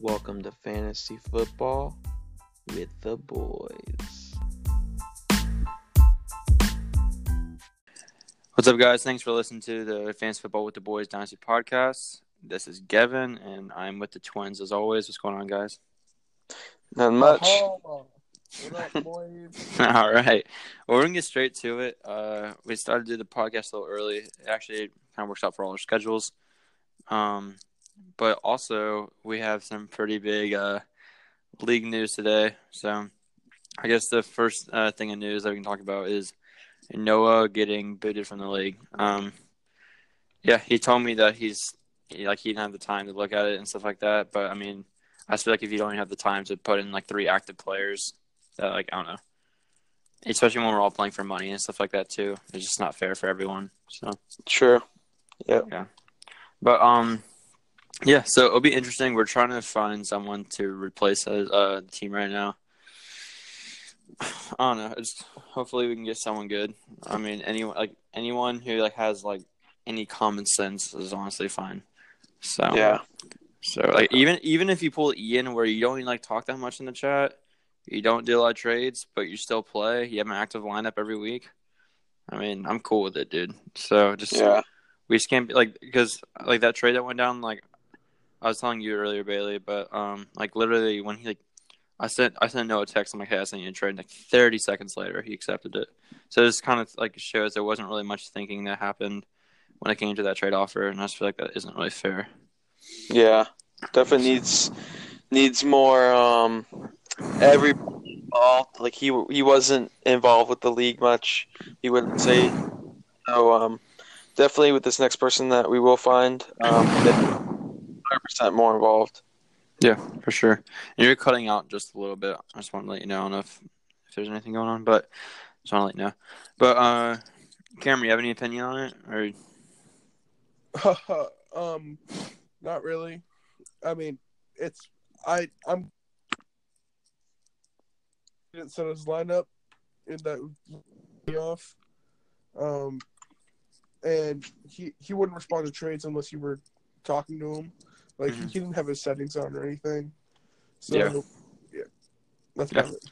Welcome to Fantasy Football with the boys. What's up, guys? Thanks for listening to the Fantasy Football with the Boys Dynasty podcast. This is Gavin, and I'm with the twins as always. What's going on, guys? Not much. Oh, what up, boys? All right. Well, we're going to get straight to it. Uh, we started to do the podcast a little early. It actually kind of works out for all our schedules. Um, but also, we have some pretty big uh, league news today. So I guess the first uh, thing of news that we can talk about is Noah getting booted from the league. Um, yeah, he told me that he's like he didn't have the time to look at it and stuff like that. But I mean, I feel like if you don't have the time to put in like three active players, that like I don't know, especially when we're all playing for money and stuff like that too, it's just not fair for everyone. So, Sure. Yeah. but um, yeah. So it'll be interesting. We're trying to find someone to replace uh, uh the team right now. I don't know. It's hopefully we can get someone good. I mean, anyone like anyone who like has like any common sense is honestly fine. So Yeah. So like even even if you pull Ian where you don't even like talk that much in the chat, you don't do a lot of trades, but you still play. You have an active lineup every week. I mean, I'm cool with it, dude. So just Yeah. we just can't be like because like that trade that went down. Like I was telling you earlier, Bailey, but um, like literally when he like I sent I sent Noah a text. I'm like, hey, I sent you a trade. And, like 30 seconds later, he accepted it. So this kind of like shows there wasn't really much thinking that happened when it came to that trade offer, and I just feel like that isn't really fair. Yeah. Definitely needs needs more um every involved. Like he he wasn't involved with the league much. He wouldn't say so um definitely with this next person that we will find um 100% more involved. Yeah, for sure. And you're cutting out just a little bit. I just want to let you know. I don't know if, if there's anything going on, but just want to let you know. But uh, Cameron, you have any opinion on it? Or um, not really. I mean, it's I I'm didn't set his lineup in that would off. Um, and he he wouldn't respond to trades unless you were talking to him. Like Mhm. he didn't have his settings on or anything. So Yeah. yeah, Yeah. it.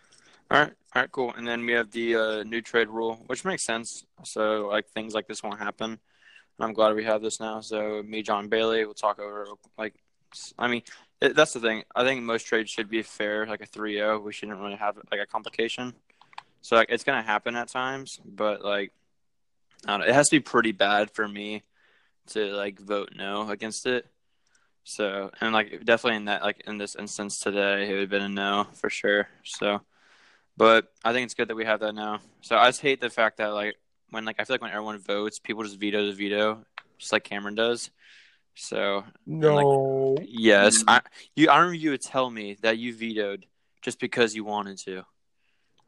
all right, all right, cool. And then we have the uh, new trade rule, which makes sense. So like things like this won't happen. And I'm glad we have this now. So me, John Bailey, we'll talk over like. I mean, it, that's the thing. I think most trades should be fair, like a 3-0. We shouldn't really have like a complication. So like it's gonna happen at times, but like I don't know, it has to be pretty bad for me to like vote no against it. So and like definitely in that like in this instance today, it would have been a no for sure. So, but I think it's good that we have that now. So I just hate the fact that like when like I feel like when everyone votes, people just veto the veto, just like Cameron does. So No, Yes, I you. I remember you would tell me that you vetoed just because you wanted to.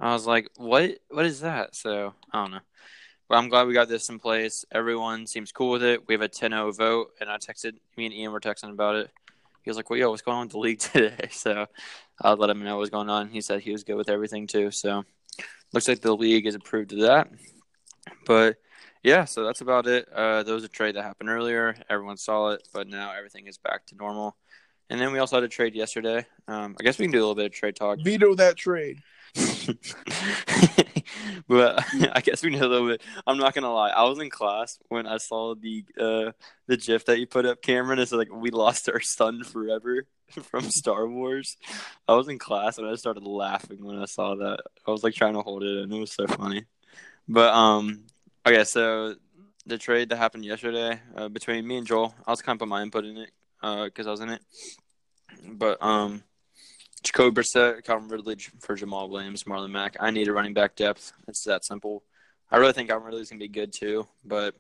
I was like, "What? What is that?" So I don't know, but I'm glad we got this in place. Everyone seems cool with it. We have a 10-0 vote, and I texted me and Ian were texting about it. He was like, "Well, yo, what's going on with the league today?" So I let him know what was going on. He said he was good with everything too. So looks like the league is approved of that. But yeah, so that's about it. Uh, there was a trade that happened earlier. Everyone saw it, but now everything is back to normal. And then we also had a trade yesterday. Um, I guess we can do a little bit of trade talk. veto that trade. but I guess we need a little bit. I'm not gonna lie. I was in class when I saw the uh, the GIF that you put up, Cameron. It's like we lost our son forever from Star Wars. I was in class and I started laughing when I saw that. I was like trying to hold it, and it was so funny. But um, okay, so the trade that happened yesterday uh, between me and Joel, I was kind of put my input in it because I was in it. But um, Jacoby Brissett, Calvin Ridley for Jamaal Williams, Marlon Mack. I need a running back depth. It's that simple. I really think Calvin Ridley's gonna be good too, but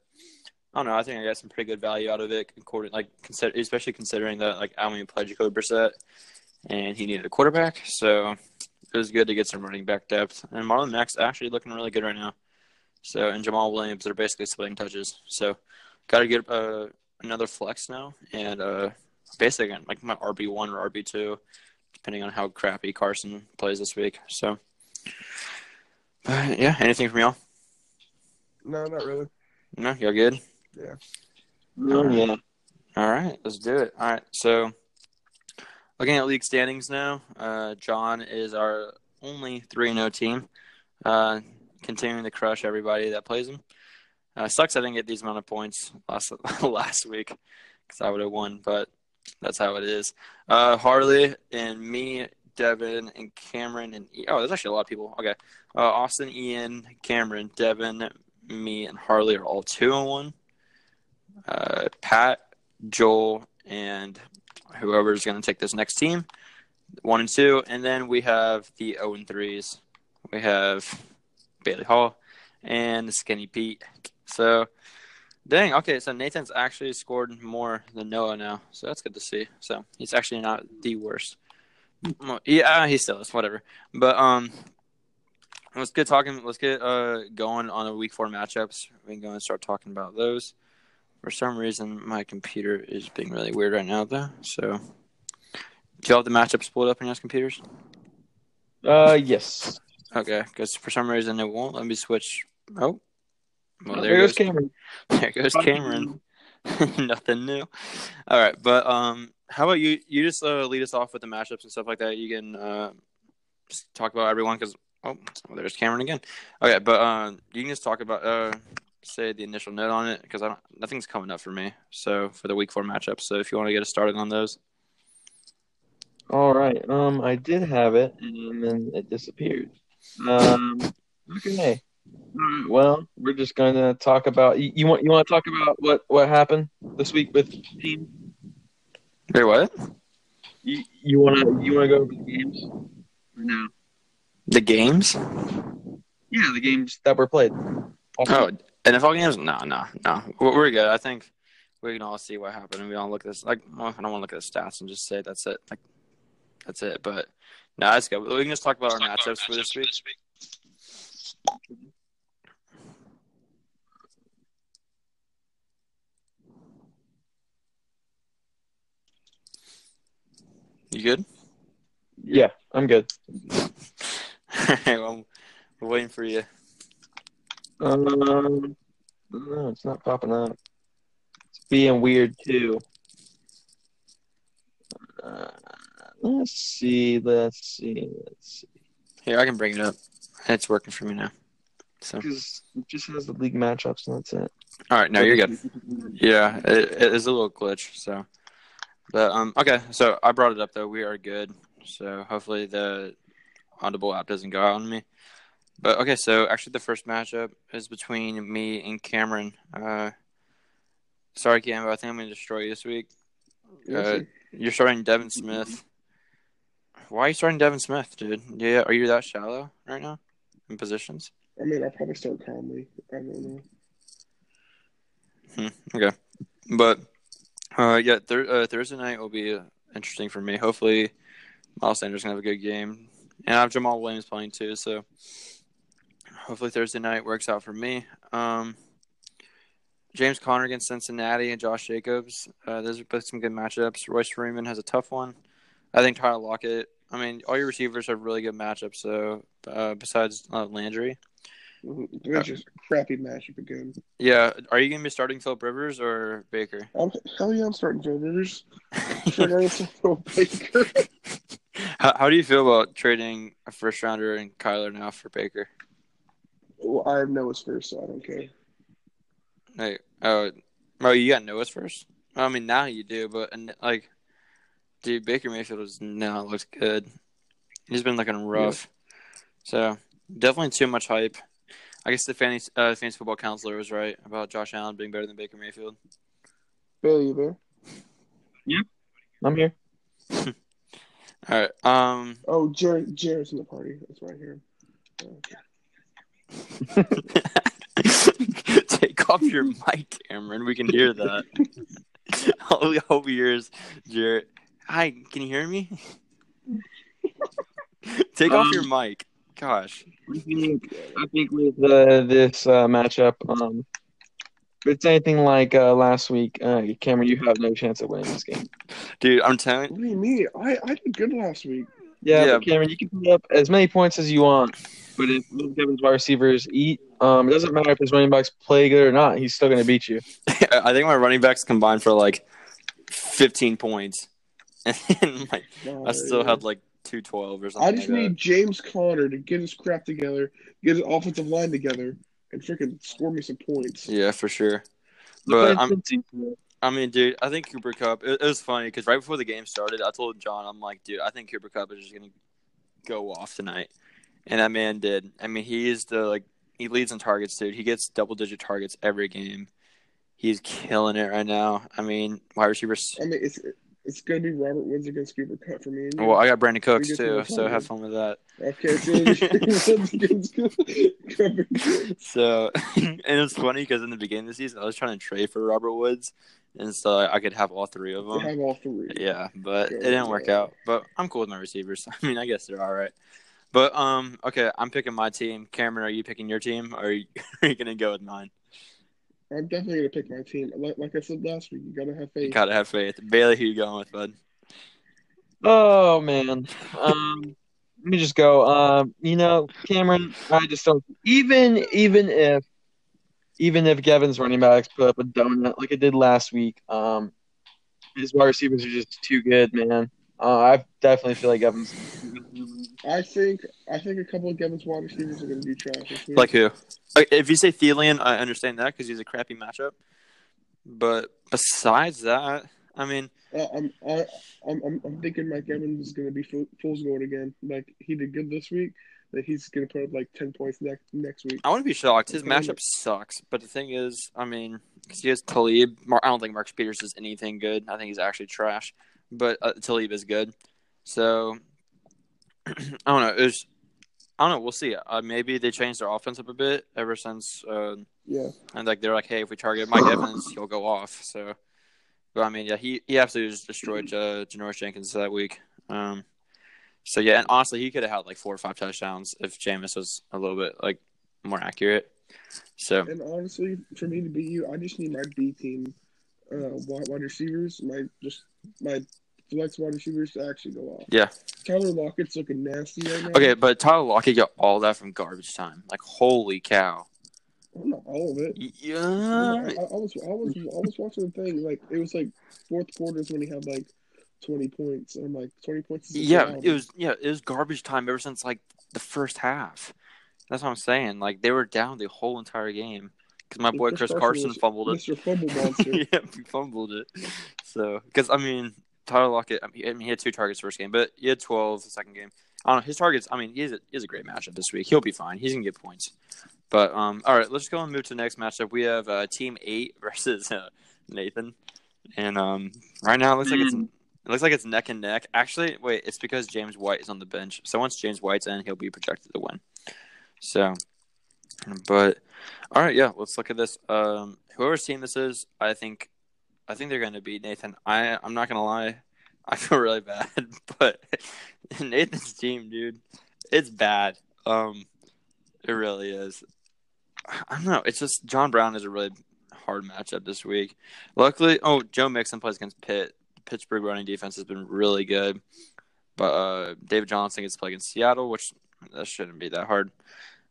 I don't know. I think I got some pretty good value out of it, according like consider, especially considering that like I only played Jacoby Brissett and he needed a quarterback, so it was good to get some running back depth. And Marlon Mack's actually looking really good right now. So and Jamaal Williams are basically splitting touches. So got to get uh, another flex now, and uh, basically again like my RB one or RB two, depending on how crappy Carson plays this week. So, but yeah, anything from y'all? No, not really. No, y'all good? Yeah. Yeah. All right, let's do it. All right, so looking at league standings now, uh, John is our only 3 0 team, uh, continuing to crush everybody that plays him. Uh, sucks I didn't get these amount of points last last week because I would have won, but that's how it is. Uh, Harley and me, Devin and Cameron and oh, there's actually a lot of people. Okay, uh, Austin, Ian, Cameron, Devin, me, and Harley are all two and one. Uh, Pat, Joel, and whoever's going to take this next team, one and two, and then we have the zero and threes. We have Bailey Hall and Skinny Pete. So, dang. Okay, so Nathan's actually scored more than Noah now, so that's good to see. So he's actually not the worst. Yeah, he still is. Whatever. But um, let's get talking. Let's get uh going on the week four matchups. We can go and start talking about those. For some reason, my computer is being really weird right now, though. So, do you have the matchups pulled up on your computers? Uh, yes. Okay, because for some reason it won't let me switch. Oh, well, there, goes Cameron. There goes Cameron. Nothing new. All right, but um, how about you? You just uh, lead us off with the matchups and stuff like that. You can uh, just talk about everyone because oh, well, there's Cameron again. Okay, but uh, you can just talk about uh, say the initial note on it because I don't nothing's coming up for me. So for the week four matchups, so if you want to get us started on those. All right. Um, I did have it, and then it disappeared. Um, okay. Well, we're just gonna talk about. You, you want you want to talk about what what happened this week with team? Wait, what? You you want to you want to go over the games? Or no. The games? Yeah, the games that were played. Oh, NFL games? No, no, no. We're good. I think we can all see what happened, and we all look at this. Like, well, I don't want to look at the stats and just say that's it. Like, that's it. But no, that's good. We can just talk about our matchups for this week. You good? Yeah, I'm good. well, we're waiting for you. Um, no, it's not popping up. It's being weird too. Uh, let's see. Let's see. Let's see. Here, I can bring it up. It's working for me now. So, Because it just has the league matchups, and that's it. all right, no, you're good. Yeah, it, it is a little glitch. So, but um, okay. So I brought it up though. We are good. So hopefully the Audible app doesn't go out on me. But okay, so actually the first matchup is between me and Cameron. Uh, sorry, Cam, but I think I'm gonna destroy you this week. Uh, you're starting Devin Smith. Why are you starting Devin Smith, dude? Yeah, are you that shallow right now in positions? I mean, I'll probably start Conley. I don't know. Hmm, okay, but uh, yeah, uh, Thursday night will be uh, interesting for me. Hopefully, Miles Sanders gonna have a good game, and I have Jamaal Williams playing too. So hopefully Thursday night works out for me. Um, James Conner against Cincinnati and Josh Jacobs. Uh, those are both some good matchups. Royce Freeman has a tough one. I think Tyler Lockett. I mean, all your receivers have really good matchups. So uh, besides uh, Landry, Just a crappy matchup again. yeah, are you gonna be starting Philip Rivers or Baker? I'm, hell yeah, I'm starting Joe Rivers. Should I get Phil Baker? how, how do you feel about trading a first rounder and Kyler now for Baker? well, I have Noah's first, so I don't care. Hey, oh, oh, you got Noah's first. I mean, now you do, but and, like, dude, Baker Mayfield has not looked good. He's been looking rough. So definitely too much hype. I guess the fantasy, uh, fantasy football counselor was right about Josh Allen being better than Baker Mayfield. Bailey, you there? Yeah, I'm here. All right. Um. Oh, Jared, Jared's in the party. That's right here. Take off your mic, Cameron. We can hear that. All we hope hears, Jared. Hi, can you hear me? Take off Um, your mic. Gosh. I think I think with uh, this uh, matchup, um, if it's anything like uh, last week, uh, Cameron, you have no chance of winning this game. Dude, I'm telling What do you mean? I, I did good last week. Yeah, Yeah. Cameron, you can put up as many points as you want, but if Will Kevin's wide receivers eat, um, it doesn't matter if his running backs play good or not. He's still going to beat you. I think my running backs combined for like 15 points. and like I still had like two twelve or something. I just like need that. James Conner to get his crap together, get his offensive line together, and freaking score me some points. Yeah, for sure. But I'm, I mean, dude, I think Cooper Kupp. It, it was funny because right before the game started, I told John, I'm like, dude, I think Cooper Kupp is just gonna go off tonight, and that man did. I mean, he is the like he leads in targets, dude. He gets double digit targets every game. He's killing it right now. I mean, wide receivers. I mean, it's it's gonna be Robert Woods against Cooper Kupp for me. Well, I got Brandin Cooks too, so have fun with that. okay, so Woods against Cooper and it's funny because in the beginning of the season, I was trying to trade for Robert Woods, and so I could have all three of them. have all three. Yeah, but it didn't work out. But I'm cool with my receivers. I mean, I guess they're all right. But um, okay, I'm picking my team. Cameron, are you picking your team, or are you, are you gonna go with mine? I'm definitely gonna pick my team. Like, like I said last week, you gotta have You faith. gotta have faith. Bailey, who you going with, bud? Oh man. Um, let me just go. Um, you know, Cameron, I just don't. Even even if even if Gavin's running backs put up a donut like it did last week, um, his wide receivers are just too good, man. Uh, I definitely feel like Gavin's. I think I think a couple of Gavin's wide receivers are gonna be trash. Like who? If you say Thielen, I understand that because he's a crappy matchup. But besides that, I mean, Uh, I'm, I, I'm, I'm, I'm thinking Mike Evans is going to be full, fool's gold again. Like he did good this week, that he's going to put up like ten points next next week. I wouldn't be shocked. His matchup sucks, but the thing is, I mean, because he has Talib. I don't think Mark Peters is anything good. I think he's actually trash. But uh, Talib is good. So I don't know. It was, I don't know. We'll see. Uh, maybe they changed their offense up a bit ever since, uh, Yeah, and like they're like, hey, if we target Mike Evans, he'll go off. So, but I mean, yeah, he he absolutely just destroyed uh, Janoris Jenkins that week. Um, so yeah, and honestly, he could have had like four or five touchdowns if Jameis was a little bit like more accurate. So and honestly, for me to beat you, I just need my B team uh, wide, wide receivers, my just my flex wide receivers to actually go off. Yeah. Tyler Lockett's looking nasty right now. okay, but Tyler Lockett got all that from garbage time. Like holy cow! Not all of it. Yeah, I, I was I was I was watching the thing like it was like fourth quarters when he had like twenty points. And I'm like twenty points. Is a yeah, it was yeah, it was garbage time ever since like the first half. That's what I'm saying. Like they were down the whole entire game because my boy Chris Chris Carson Carson was fumbled it. Mr. Fumble Monster. yeah, he fumbled it. So, because I mean, Tyler Lockett, I mean, he had two targets first game, but he had 12 the second game. I don't know. His targets, I mean, he has a, he has a great matchup this week. He'll be fine. He's going to get points. But, um, all right, let's go and move to the next matchup. We have uh, Team 8 versus uh, Nathan. And um, right now, it looks like it's. It looks like it's neck and neck. Actually, wait, it's because James White is on the bench. So once James White's in, he'll be projected to win. So, but all right, yeah, let's look at this. Um, whoever's team this is, I think, I think they're going to beat Nathan. I I'm not gonna lie, I feel really bad, but Nathan's team, dude, it's bad. Um, it really is. I don't know. It's just John Brown is a really hard matchup this week. Luckily, oh, Joe Mixon plays against Pitt. Pittsburgh running defense has been really good, but uh, David Johnson gets to play against Seattle, which that shouldn't be that hard.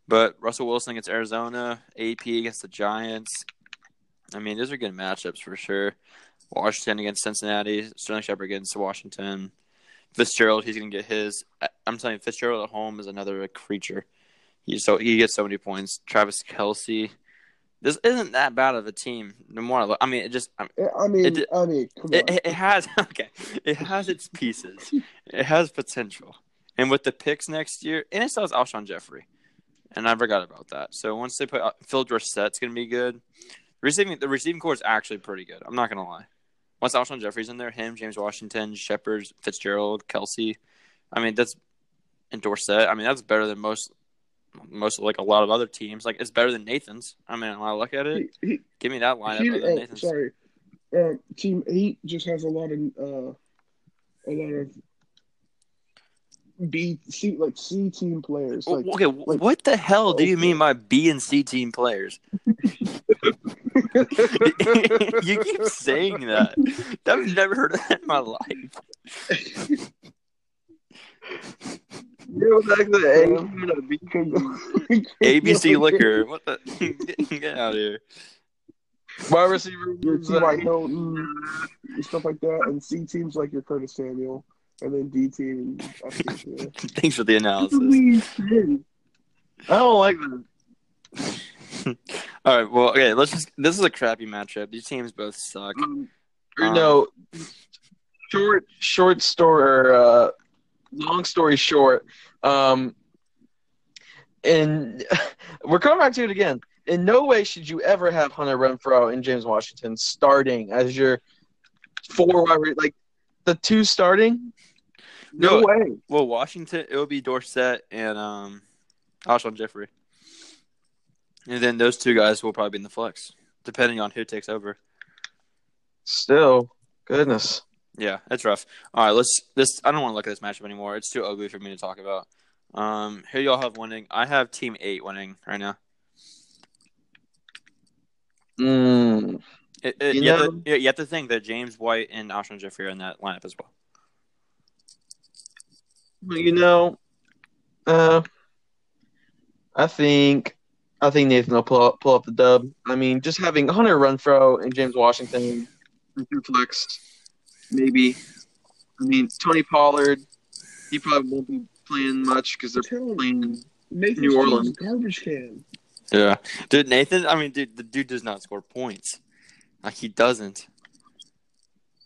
But Russell Wilson against Arizona, AP against the Giants. I mean, those are good matchups for sure. Washington against Cincinnati, Sterling Shepard against Washington. Fitzgerald, he's gonna get his. I'm telling you, Fitzgerald at home is another creature. He so he gets so many points. Travis Kelce. This isn't that bad of a team. The more I look, I mean, it just I I mean, It- I mean, come it, it, it has okay. It has its pieces. It has potential. And with the picks next year, and it still has Alshon Jeffery, and I forgot about that. So once they put uh, Phil Dorsett's going to be good. Receiving the receiving core is actually pretty good. I'm not going to lie. Once Alshon Jeffery's in there, him, James Washington, Shepard, Fitzgerald, Kelce. I mean that's and Dorsett. I mean that's better than most most like a lot of other teams. Like it's better than Nathan's. I mean when I look at it, he, he, give me that lineup he, oh, Nathan's. sorry. Um, team eight just has a lot of uh, a lot of B C like C team players. Like okay, like- what the hell do you mean by B and C team players? you keep saying that. I've never heard of that in my life. Yeah, it was actually A and a B. ABC liquor. What the? Get out of here. Wide receiver. Your was, T. uh, Y. Hilton stuff like that, and C teams like your Curtis Samuel, and then D team and F team. Yeah. Thanks for the analysis. I don't like that. All right, well, okay, let's just. This is a crappy matchup. These teams both suck. Um, or Um, no, short, short story, or, uh, long story short. Um, and we're coming back to it again. In no way should you ever have Hunter Renfrow and James Washington starting as your four wide like the two starting. No, No. way. Well, Washington, it will be Dorsett and um, Alshon Jeffery, and then those two guys will probably be in the flex, depending on who takes over. Still, goodness. Yeah, that's rough. All right, let's. This I don't want to look at this matchup anymore. It's too ugly for me to talk about. Um, who y'all have winning? I have Team Eight winning right now. Mm, It, it, You you, have to, you have to think that James White and Alshon Jeffery are in that lineup as well. well, you know, uh, I think, I think Nathan will pull up, pull up the dub. I mean, just having Hunter Renfrow and James Washington in two flex, maybe. I mean, Tony Pollard, he probably won't be playing much because they're Tell him, playing. Nathan New Orleans. garbage can. Yeah, dude, Nathan. I mean, dude, the dude does not score points. Like he doesn't.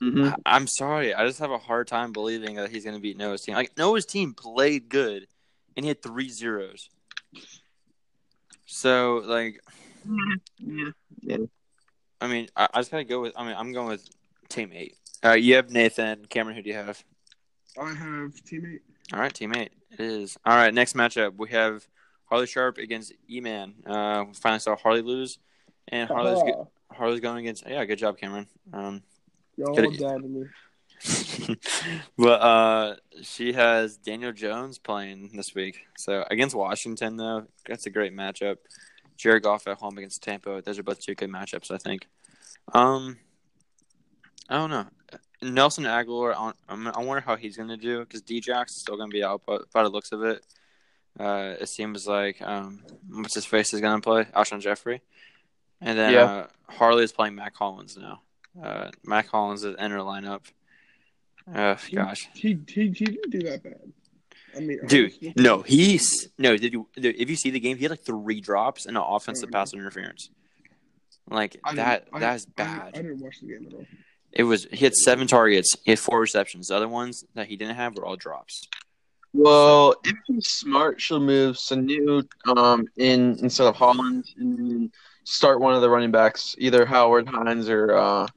Mhm. I- I'm sorry. I just have a hard time believing that he's going to beat Noah's team. Like Noah's team played good, and he had three zeros. So, like, Yeah. yeah. I mean, I, I just gotta go with. I mean, I'm going with team eight. Uh, you have Nathan, Cameron. Who do you have? I have teammate. All right, team eight. It is. All right, next matchup we have Harley Sharp against E-Man. Uh, we finally saw Harley lose, and Harley's go- Ah, Harley's going against. Yeah, good job, Cameron. Um, y'all Coulda- doubted me. but uh, she has Daniel Jones playing this week. So against Washington, though, that's a great matchup. Jared Goff at home against Tampa. Those are both two good matchups, I think. Um, I don't know. Nelson Agholor, I, wonder how he's going to do because Djax is still going to be out, but by the looks of it, uh, it seems like um, what's his face is going to play Alshon Jeffery, and then Yeah. uh, Harley is playing Mack Hollins now. Uh, Mack Hollins is in her lineup. Uh, gosh, He, he, he didn't do that bad. I mean, dude, honestly. no, he's no. Did you? If you see the game, he had like three drops and an offensive Oh, pass interference. Like I didn't- that. I- That's I, bad. I didn't watch the game at all. It was. He had seven targets. He had four receptions. The other ones that he didn't have were all drops. Well, if he's smart, she'll move Sanu um in instead of Holland and then start one of the running backs, either Howard, Hines, or uh, or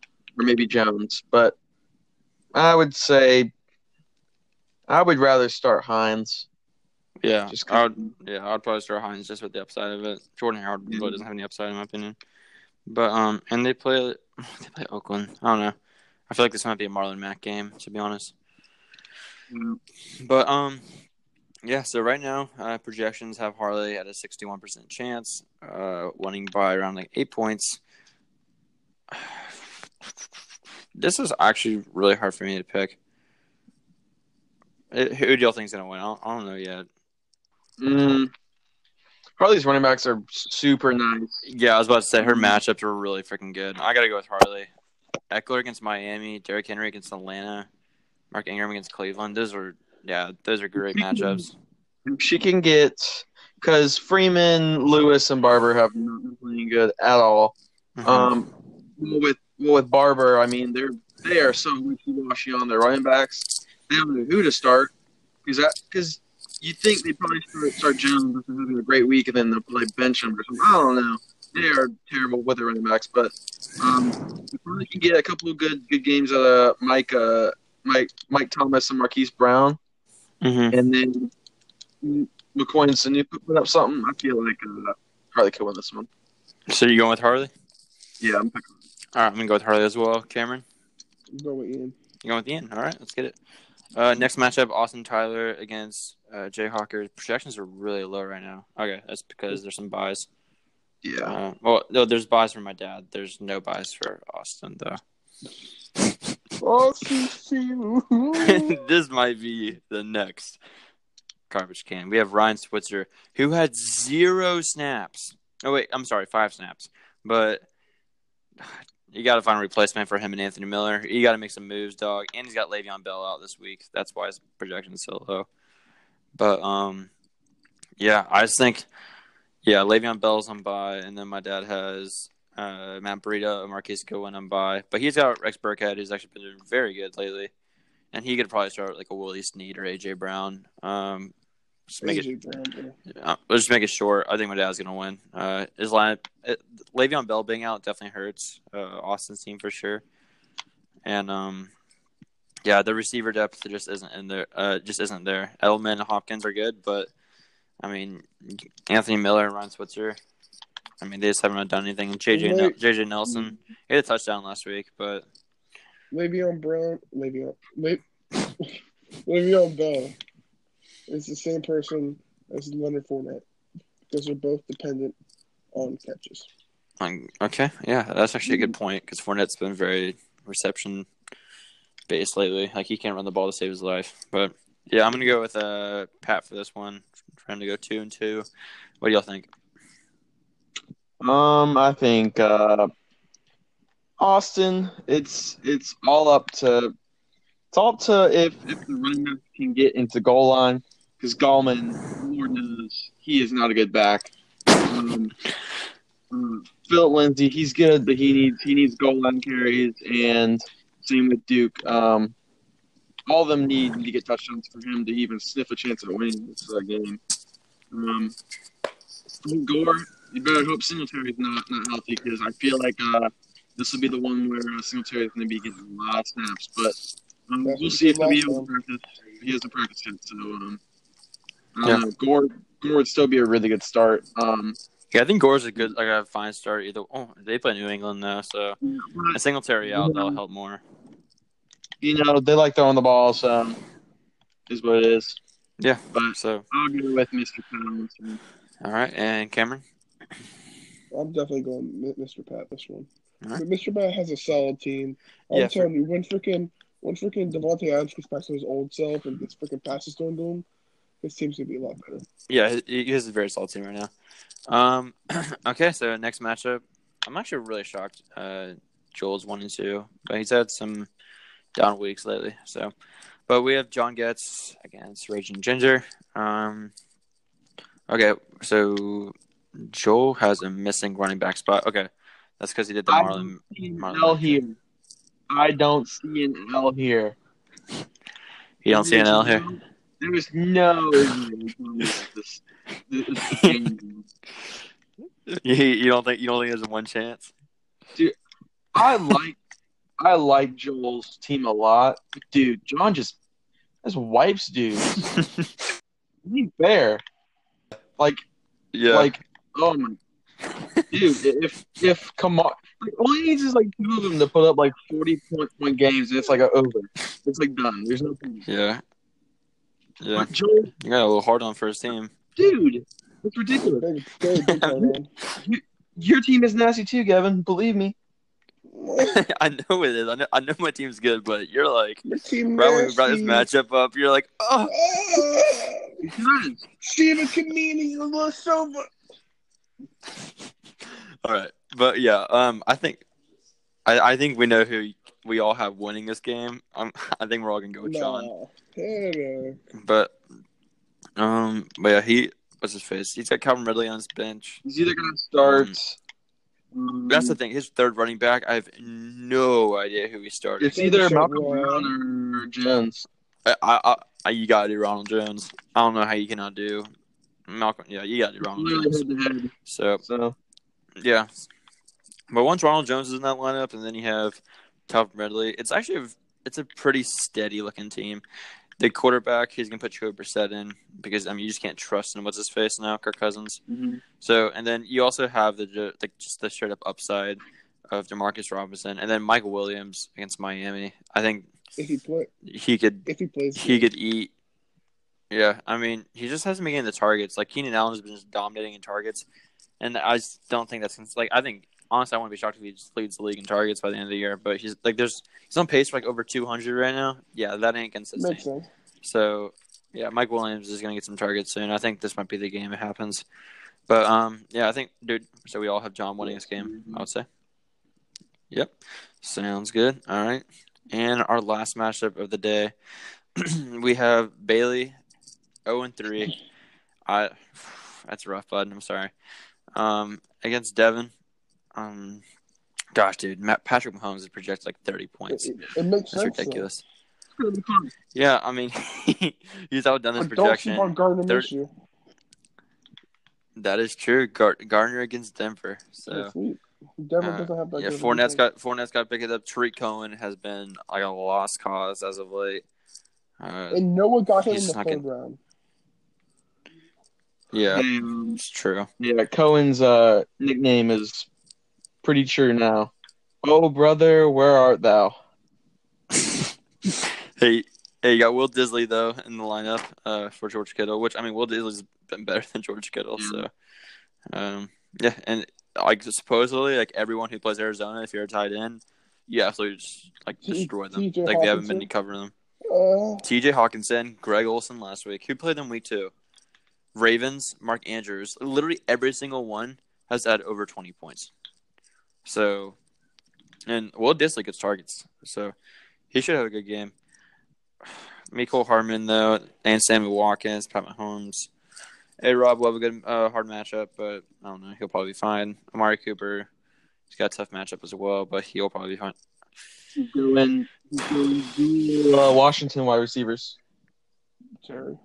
maybe Jones. But I would say I would rather start Hines. Yeah, Just I would. Yeah, I would probably start Hines just with the upside of it. Jordan Howard really doesn't have any upside in my opinion. But um, and they play they play Oakland. I don't know. I feel like this might be a Marlon Mack game to be honest. But um, yeah. So right now, uh, projections have Harley at a sixty-one percent chance, uh, winning by around like eight points. This is actually really hard for me to pick. Uh, Who do y'all think's gonna win? I don't, I don't know yet. Mm. Harley's running backs are super nice. Yeah, I was about to say her matchups are really freaking good. I gotta go with Harley. Ekeler against Miami, Derrick Henry against Atlanta, Mark Ingram against Cleveland. Those are yeah, those are great matchups. If she can get because Freeman, Lewis, and Barber have not been playing good at all. Mhm. Um, with with Barber, I mean they're they are so wishy-washy on their running backs. They don't know who to start because because you think they probably start, start Jones if they're having a great week and then they'll probably bench him or something. I don't know. They are terrible with their running backs, but um, you probably can get a couple of good good games out of Mike uh, Mike Mike Thomas and Marquise Brown, Mhm. and then McCoy and Sanu put up something. I feel like uh, Harley could win this one. So you going with Harley? Yeah, I'm picking. All right, I'm gonna go with Harley as well. Cameron, Go with Ian. you going with Ian? All right, let's get it. Uh, next matchup: Austin Tyler against uh, Jay Hawker. Projections are really low right now. Okay, that's because there's some buys. Yeah. Uh, well, no, there's buys for my dad. There's no buys for Austin though. This might be the next garbage can. We have Ryan Switzer, who had zero snaps. Oh wait, I'm sorry, five snaps. But you got to find a replacement for him and Anthony Miller. You got to make some moves, dog. And he's got Le'Veon Bell out this week. That's why his projection is so low. But um, yeah, I just think, yeah, Le'Veon Bell's on by, and then my dad has uh, Matt Breida, Marquise Goodwin on by, but he's got Rex Burkhead, who's actually been doing very good lately, and he could probably start like a Willie Snead or AJ Brown. Um, just make it AJ Brown, bro. let's just make it short. I think my dad's gonna win. Uh, his line, it, Le'Veon Bell being out definitely hurts uh, Austin's team for sure, and um, yeah, the receiver depth just isn't in there. Uh, just isn't there. Edelman and Hopkins are good, but I mean, Anthony Miller and Ryan Switzer. I mean, they just haven't done anything. And JJ Nel- JJ Nelson he had a touchdown last week, but Le'Veon Brown, Le'Veon, Le- Le'Veon Bell is the same person as Leonard Fournette because they're both dependent on catches. okay, yeah, that's actually a good point because Fournette's been very reception based lately. Like he can't run the ball to save his life. But yeah, I'm gonna go with uh Pat for this one. Trying to go two and two. What do y'all think? Um, I think uh, Austin. It's it's all up to up to if if the running back can get into goal line because Gallman, Lord knows, he is not a good back. Um, uh, Philip Lindsay, he's good, but he needs he needs goal line carries, and same with Duke. Um, all of them need to get touchdowns for him to even sniff a chance at winning this uh, game. Um, Gore, you better hope Singletary's not not healthy because I feel like uh, this will be the one where uh, Singletary's going to be getting a lot of snaps. But um, we'll see if he he did last has practice. He hasn't practiced yet, so um, I Yeah. know. Gore Gore would still be a really good start. Um, Yeah, I think Gore's a good like a fine start. Either oh, they play New England though, so a Singletary out that'll help more. you know they like throwing the ball, so is what it is. Yeah, But so I'll go with Mr. Pounds. all right, and Cameron. I'm definitely going Mr. Pat this one. All right. But Mr. Pat has a solid team. I'm Yeah, telling you, when freaking when freaking Davante Adams gets back to his old self and gets freaking passes thrown to him, this team's gonna be a lot better. Yeah, he, he has a very solid team right now. Um, okay, so next matchup, I'm actually really shocked. Uh, Joel's one and two, but he's had some down weeks lately. So, but we have John Getz against Raging Ginger. Um, okay, so Joel has a missing running back spot. Okay, that's because he did the I Marlon. don't see I don't see an L here. You don't see an L here. There is no this, this, this game. You, you don't think you don't think there's one chance? Dude, I like I like Joel's team a lot. But dude, John just just wipes dudes. Be fair. Like yeah, like oh my dude, if if come on like all he needs is like two of them to put up like forty point point games and it's like a over. It's like done. There's no point. yeah, yeah. But Joel You got a little hard on first team. dude, it's ridiculous. Very, very big. Your team is nasty too, Gavin. Believe me. I know it is. I know, I know my team's good, but you're like, Your team right when we brought this matchup up, you're like, oh! Steven Kamini, a little sober. all right. But yeah, um, I think, I, I think we know who we all have winning this game. Um, I think we're all gonna go with John. No. But, um, but yeah, he what's his face? He's got Calvin Ridley on his bench. he's either gonna start. um, That's the thing. His third running back, I have no idea who he started. It's either Malcolm well, Brown or Jones. I, I, I, you gotta do Ronald Jones. I don't know how you cannot do Malcolm. Yeah, you gotta do Ronald Jones. head to head. So So yeah, but once Ronald Jones is in that lineup, and then you have Calvin Ridley, it's actually a, it's a pretty steady looking team. The quarterback, he's gonna put Joe Brissett in because I mean you just can't trust him. What's his face now, Kirk Cousins. Mm-hmm. So and then you also have the, the just the straight up upside of Demarcus Robinson, and then Michael Williams against Miami. I think If he play, he could if he plays, he could eat. Yeah, I mean, he just hasn't been getting the targets. Like Keenan Allen has been just dominating in targets, and I just don't think that's like. I think honestly, I wouldn't be shocked if he just leads the league in targets by the end of the year. But he's like, there's he's on pace for like over 200 right now. Yeah, that ain't consistent. makes sense. So yeah, Mike Williams is gonna get some targets soon. I think this might be the game it happens. But um, yeah, I think dude. So we all have John winning this game. I would say. Yep. Sounds good. All right. And our last matchup of the day, we have Bailey, zero and three. I that's a rough, bud. I'm sorry. Um, against Devin. Um, gosh, dude, Matt, Patrick Mahomes is projected like 30 points. it, it makes That's sense. ridiculous. It's gonna be fun. Yeah, I mean, he's outdone his But don't sleep on projection. Gardner Third- Minshew. That is true. Gar- Gardner against Denver. So Don't. Denver Uh, doesn't have that yeah, good of a got Fournette's got picked up. Tarik Cohen has been like a lost cause as of late. Uh, And Noah got him in the not third gonna- round. yeah, Um, it's true. yeah, Cohen's uh, nickname is pretty true now. Oh, brother, where art thou? Hey, hey, you got Will Dissly though in the lineup uh, for George Kittle, which I mean, Will Dissly's been better than George Kittle. So, um, yeah, and like supposedly, like everyone who plays Arizona, if you're a tight end, you absolutely just like destroy them. TJ Like they haven't been Hockenson? covering them. Uh, T.J. Hockenson, Greg Olsen last week. Who played them week two? Ravens, Mark Andrews. Literally every single one has had over 20 points. So, and Will Dissly gets targets. So, he should have a good game. Mecole Hardman, though, and Sammy Watkins, Pat Mahomes. Hey, Rob will have a good, uh, hard matchup, but I don't know. He'll probably be fine. Amari Cooper, he's got a tough matchup as well, but he'll probably be fine. Going, uh, Washington wide receivers. Terry.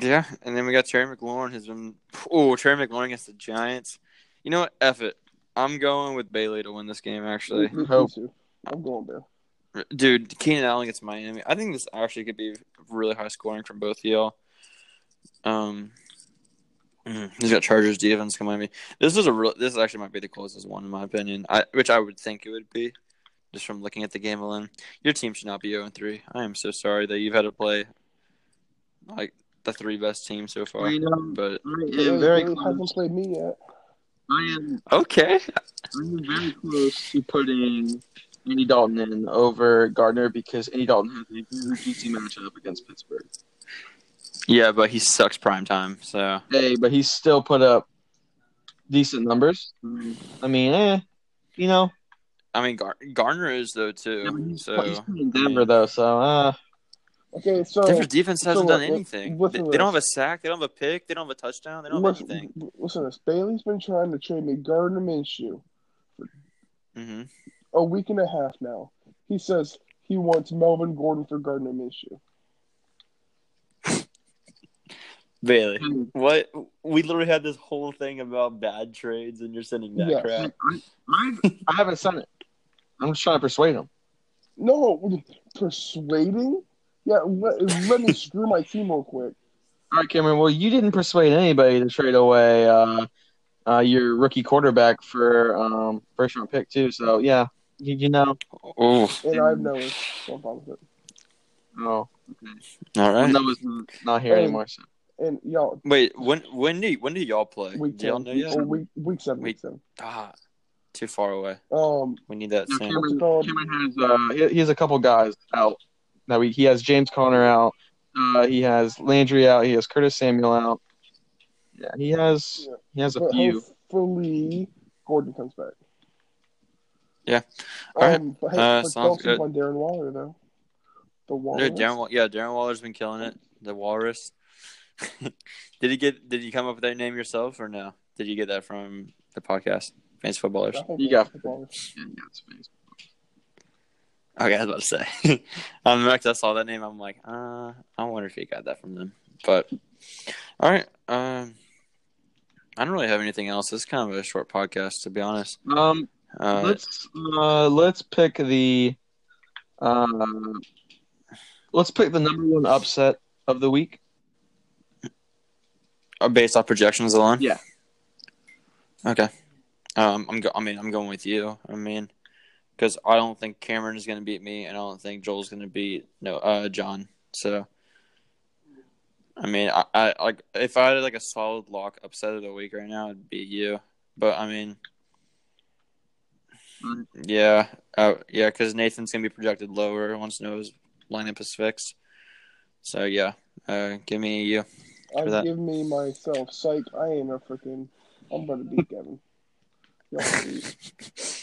Yeah, and then we got Terry McLaurin who's been oh Terry McLaurin against the Giants. You know what? F it. I'm going with Bailey to win this game. Actually, Me- me hope. I'm going there. dude, Keenan Allen against Miami. I think this actually could be really high scoring from both of y'all. Um, mm, he's got Chargers defense coming at me. This is a real. This actually might be the closest one in my opinion. I which I would think it would be, just from looking at the game alone. Your team should not be 0 3. I am so sorry that you've had to play like the three best teams so far. I know. But I Bailey, am very Bailey close. hasn't played me yet. I am, okay, I am very close to putting Andy Dalton in over Gardner because Andy Dalton has a very juicy matchup against Pittsburgh. yeah, but he sucks prime time. So Hey, but he's still put up decent numbers. I mean, eh, you know. I mean, Gar- Garner is though too. Yeah, he's, so he's playing Denver though, so uh, Okay, so Denver's defense hasn't so done let- anything. They, they don't have a sack. They don't have a pick. They don't have a touchdown. They don't have listen, anything. listen to this. Bailey's been trying to trade me Gardner Minshew hmm a week and a half now. He says he wants Melvin Gordon for Gardner Minshew. Bailey, what? We literally had this whole thing about bad trades, and you're sending that Yes. crap. I, I haven't sent it. I'm just trying to persuade him. No, persuading? Yeah, let, let me screw my team real quick. All right, Cameron. Well, you didn't persuade anybody to trade away uh, uh, your rookie quarterback for um, first round pick too. So yeah, you, you know. Oh, And I have no so I'm fine with it. Oh, all well, right. Noah's not, not here Hey. anymore. So. And y'all, Wait, when when do when do y'all play? week do y'all ten, know yet? or week week seven, week Week- seven. Ah, too far away. Um, We need that No, Cameron. Cameron has uh, he, he has a couple guys out. That we he has James Conner out. Uh, he has Landry out. He has Curtis Samuel out. Yeah, he has Yeah. he has a but few. hopefully Gordon comes back. Yeah. All right. Um, but hey, Uh, but sounds good. on Darren Waller though. The Waller. Dude, Darren, yeah, Darren Waller's been killing it. The Walrus. did he get? Did you come up with that name yourself or no? Did you get that from the podcast, Fantasy Footballers? I think You that's got- the Waller. Yeah, yeah, it's amazing. Okay, I was about to say. um, next I saw that name, I'm like, uh, I wonder if he got that from them. But all right, um, I don't really have anything else. It's kind of a short podcast, to be honest. Um, Uh, let's uh, let's pick the uh, let's pick the number one upset of the week. uh, based off projections alone. Yeah. Okay. Um, I'm. Go- I mean, I'm going with you. I mean, because I don't think Cameron is going to beat me, and I don't think Joel's going to beat no uh John. So, I mean, I, I like if I had like a solid lock upset of the week right now, it'd be you. But I mean, yeah, uh, yeah, because Nathan's going to be projected lower once Noah's lineup is fixed. So yeah, uh, give me you. I that. give me myself. Psych, I ain't a freaking. I'm gonna beat Kevin.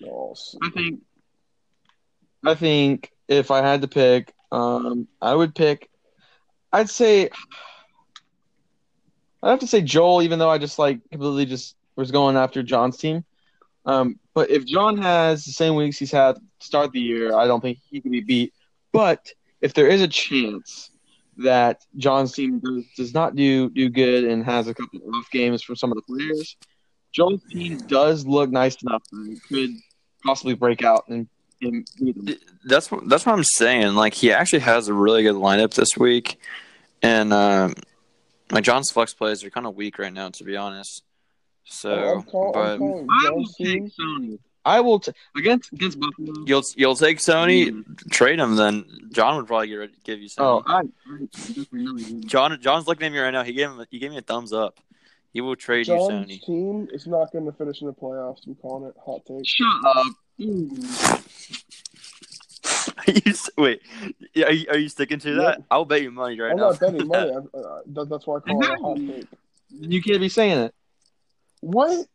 Y'all beat. No, s- I think. I think if I had to pick, um, I would pick. I'd say. I'd have to say Joel, even though I just like completely just was going after John's team. Um, but if John has the same weeks he's had to start the year, I don't think he can be beat. But if there is a chance that John's team does, does not do do good and has a couple off games from some of the players, Joel's team does look nice enough that it could possibly break out and, and beat them. That's what that's what I'm saying. Like he actually has a really good lineup this week, and um, like John's flex plays are kind of weak right now, to be honest. So, I'm, call, but I'm calling I will take. Sony. I will t- against against Buffalo. you'll you'll take Sony, trade him. Then John would probably get, give you Oh, Sony. I, I definitely. John John's looking at me right now. He gave him he gave me a thumbs up. He will trade you John's Sony. team is not going to finish in the playoffs. I'm calling it. Hot take. Shut up. Are you, wait, are you, are you sticking to that? Yeah. I'll bet you money right I'm now. not betting money. I, uh, that, that's why I call it a hot take. You can't be saying it. What?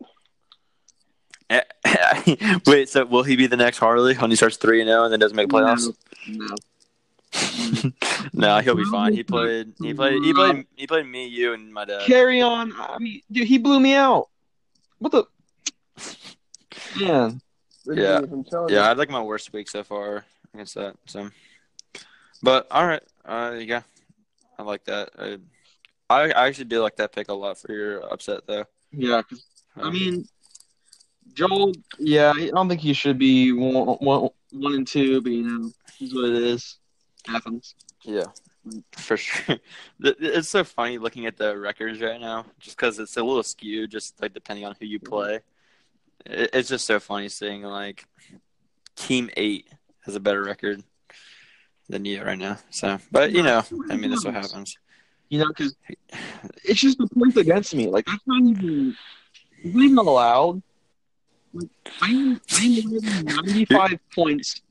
wait, so will he be the next Harley when he starts three and zero and then doesn't make playoffs? No. No, he'll be fine. He played. He played. He played. He played me, you, and my dad. Carry on. I mean, dude, he blew me out. What the? Man. Yeah. I'm Yeah, I you. had like my worst week so far against that. So, but all right, uh, yeah, I like that. I, I I actually do like that pick a lot for your upset though. Yeah, 'cause, I Um, mean, Joel. Yeah, I don't think he should be one, one, one and two, but you know, is what it is. Happens. Yeah, for sure. It's so funny looking at the records right now, just because it's a little skewed, just like depending on who you mm-hmm. play. It's just so funny seeing like Team Eight has a better record than you right now. So, but you know, I mean, that's what happens. You know, because it's just the points against me. Like that's not even. Not even allowed. Like I'm, I'm ninety five points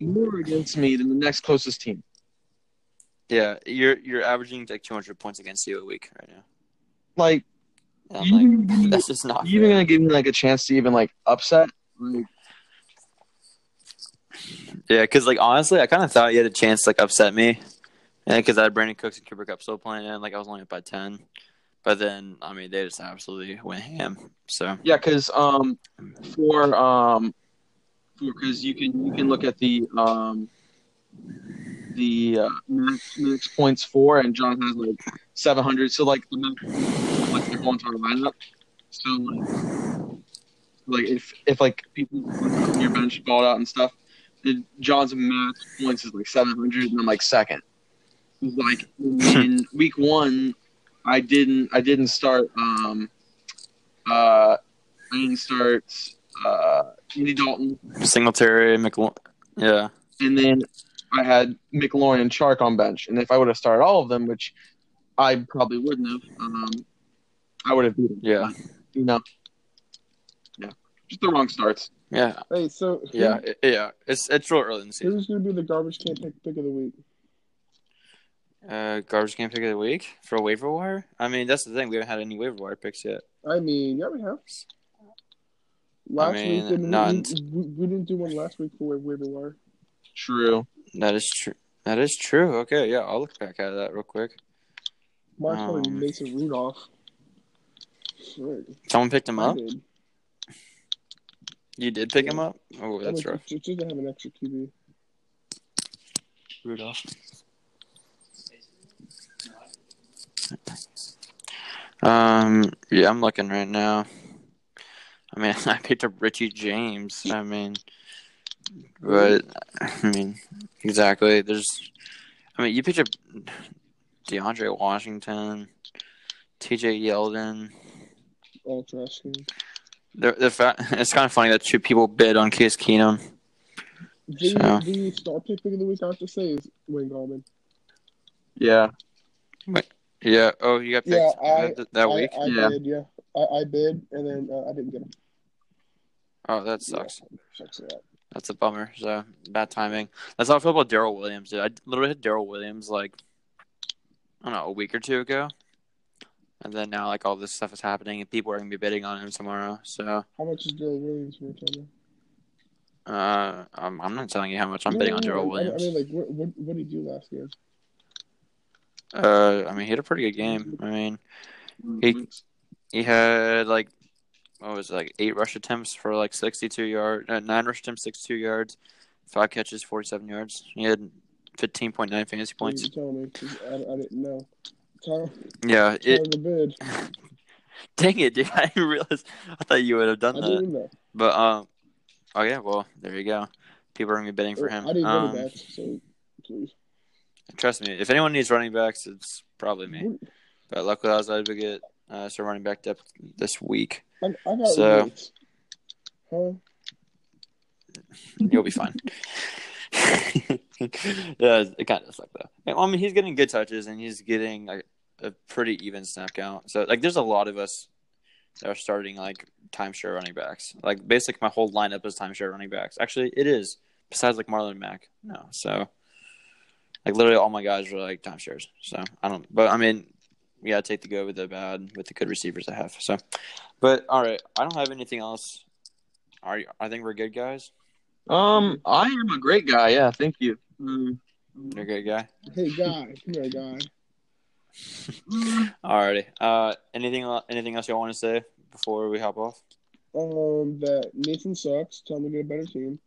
more against me than the next closest team. Yeah, you're you're averaging like 200 points against you a week right now. Like, you like, even, that's just not. even gonna give me like a chance to even like upset? Like, Yeah, because like honestly, I kind of thought you had a chance to like upset me, and because I had Brandin Cooks and Cooper Kupp still playing, and like I was only up by 10. But then, I mean, they just absolutely went ham. So Yeah, because um, for um, because you can you can look at the um, the uh, max, max points for, and John has like seven hundred. So like the max like the whole entire lineup. So like, like if if like people on your bench balled out and stuff, the John's max points is like seven hundred, and I'm like second. Like in week one, I didn't I didn't start um uh I didn't start uh Andy Dalton Singletary, McLaurin, yeah, and then I had McLaurin and Chark on bench. And if I would have started all of them, which I probably wouldn't have, um I would have beaten. yeah, You know. Yeah. Just the wrong starts. yeah, Hey, so who- yeah, it- yeah. It's it's real early in the season. who's going to be the garbage can pick, pick of the week? Uh, garbage can pick of the week for waiver wire. I mean, that's the thing. We haven't had any waiver wire picks yet. I mean, yeah, we have. Last mean, week, not we, we, we didn't do one last week for waiver wire. True. That is true. That is true. Okay, yeah, I'll look back at that real quick. Probably Um, Mason Rudolph. Shit, Someone picked him I up. did. You did pick him up. Oh, that's mean, rough. Just just to have an extra QB. Rudolph. Um. Yeah, I'm looking right now. I mean, I picked up Richie James. I mean, but I mean, exactly. There's. I mean, you picked up DeAndre Washington, T.J. Yeldon. All trash. The the fa- it's kind of funny that two people bid on Case Keenum. The, So- the star pick of the week, I have to say, is Wayne Gallman. Yeah. Yeah. Oh, you got picked Yeah, I- that, that week. I, I Yeah. bid, yeah. I, I bid, and then uh, I didn't get him. Oh, that sucks. Yeah, sucks. That's a bummer. So bad timing. That's how I feel about Darrel Williams. Dude. I literally had Darrel Williams like I don't know a week or two ago, and then now like all this stuff is happening and people are gonna be bidding on him tomorrow. So How much is Darrel Williams for Tony? Uh, I'm, I'm not telling you how much I'm betting on No, Darrel Williams. I, mean, like, what, what, what did he do last year? Uh, I mean, he had a pretty good game. I mean, He- he had like what was it, like eight rush attempts for like 62 yards, uh, nine rush attempts, 62 yards, five catches, 47 yards. He had 15.9 fantasy points. You tell me, I, I didn't know. Time, Yeah, time it. to. Dang it, dude! I didn't realize. I thought you would have I done that. didn't know. But um, oh yeah, well there you go. People are gonna be betting for him. I didn't Um, know that, so please. trust me, if anyone needs running backs, it's probably me. But luckily, I was able to get uh, some running back depth this week. I, I So- Huh? You'll be fine. yeah, it kind of sucked though. I mean, he's getting good touches and he's getting like a pretty even snap count. So like, there's a lot of us that are starting like timeshare running backs. Like, basically, my whole lineup is timeshare running backs. Actually, it is. Besides like Marlon Mack, no. So like, literally, all my guys are like timeshares. So I don't. But I mean, we gotta take the good with the bad with the good receivers I have. So, but all right, I don't have anything else. Are you, I think we're good, guys. Um, I am a great guy. Yeah, thank you. Um, You're a good guy. Hey, guy. Come here, guy. Alrighty. Uh, anything anything else y'all want to say before we hop off? Um, that Nathan sucks. Tell him to get a better team.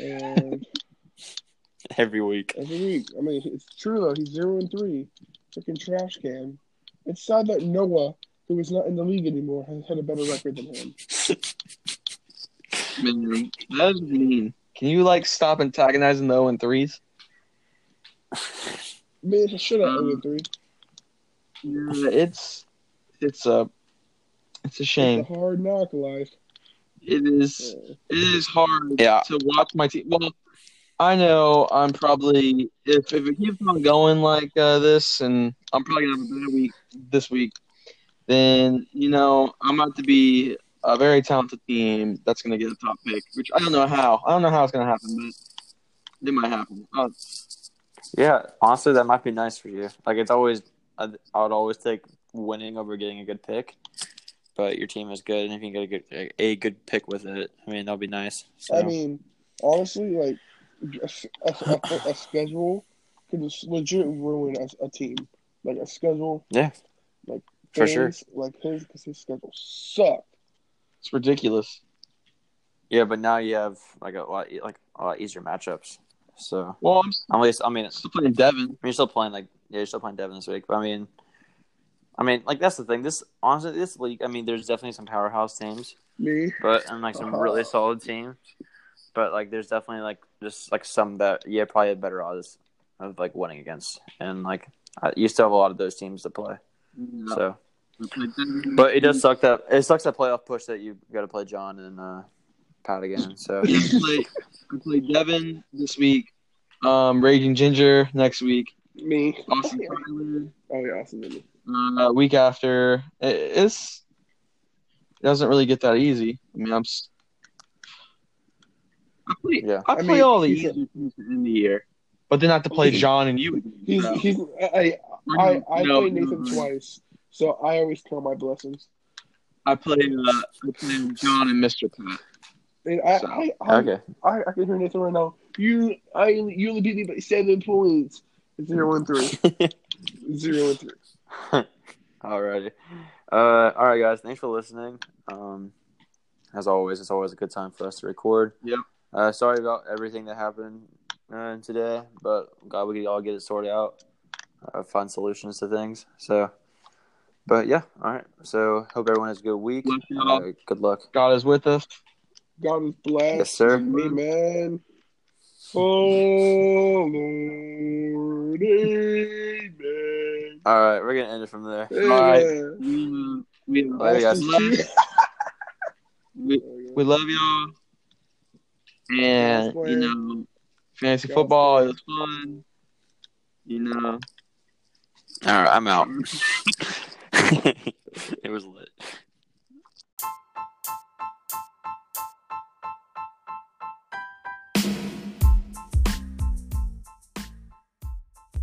And Every week. every week, I mean, it's true though. He's zero and three. Freaking trash can. It's sad that Noah, who is not in the league anymore, has had a better record than him. man, that is mean. Can you like stop antagonizing the 0 and threes? Man, shut up, Um, zero three. Yeah, it's it's a it's a shame. It's a hard knock life. It is Yeah. it is hard Yeah. to watch my team. Well, I know I'm probably if if it keeps on going like uh, this, and I'm probably gonna have a bad week this week. Then you know I'm about to be a very talented team that's gonna get a top pick, which I don't know how. I don't know how it's gonna happen, but it might happen. Uh, Yeah, honestly, that might be nice for you. Like it's always, I, I would always take winning over getting a good pick. But your team is good, and if you can get a good a good pick with it, I mean that'll be nice. So, I mean, honestly, like a, a, a, a schedule could legit ruin a, a team. Like a schedule, yeah, like For sure. his- Like his, because his schedule sucked. it's ridiculous. yeah. But now you have like a lot like a lot easier matchups. So Well, I'm at least, I mean, still playing Devin. I mean, you're still playing like yeah, you're still playing Devin this week. But I mean, I mean, like that's the thing. This honestly, this league, I mean, there's definitely some powerhouse teams. Me, but and like some really uh-huh. solid teams. But like, there's definitely like just like some that yeah probably had better odds of like winning against, and like I, you still have a lot of those teams to play. So, but it does suck that it sucks that playoff push that you got to play John and uh, Pat again. So I play, I play Devin this week. Um, Raging Ginger next week. me. Austin Tyler. Oh yeah, Austin Mini. Uh, week after. It, it's it doesn't really get that easy. I mean, I'm. S- I play. Yeah. I I play mean, all the easy teams in the year, but then I have to play John and you. again. He's So, he's I we're I gonna- I no, play Nathan no, twice, so I always count my blessings. I play. Uh, I play John and Mister Pat. And I, So, I, I, okay, I, I can hear Nathan right now. You, I, you only beat me by seven points. Zero and three. Zero and three. alrighty, uh, all right, guys. Thanks for listening. Um, as always, it's always a good time for us to record. Yep. Uh, sorry about everything that happened uh, today, but glad we could all get it sorted out. Uh, find solutions to things. So, but yeah, all right. So, hope everyone has a good week. Uh, good luck. God is with us. God is blessed. Yes, sir. Amen. Oh Lord, amen. All right, we're gonna end it from there. right. Amen. We, we, Later, guys. we, we love y'all. And you know, fantasy football plan. is fun. You know. All right, I'm out. it was lit.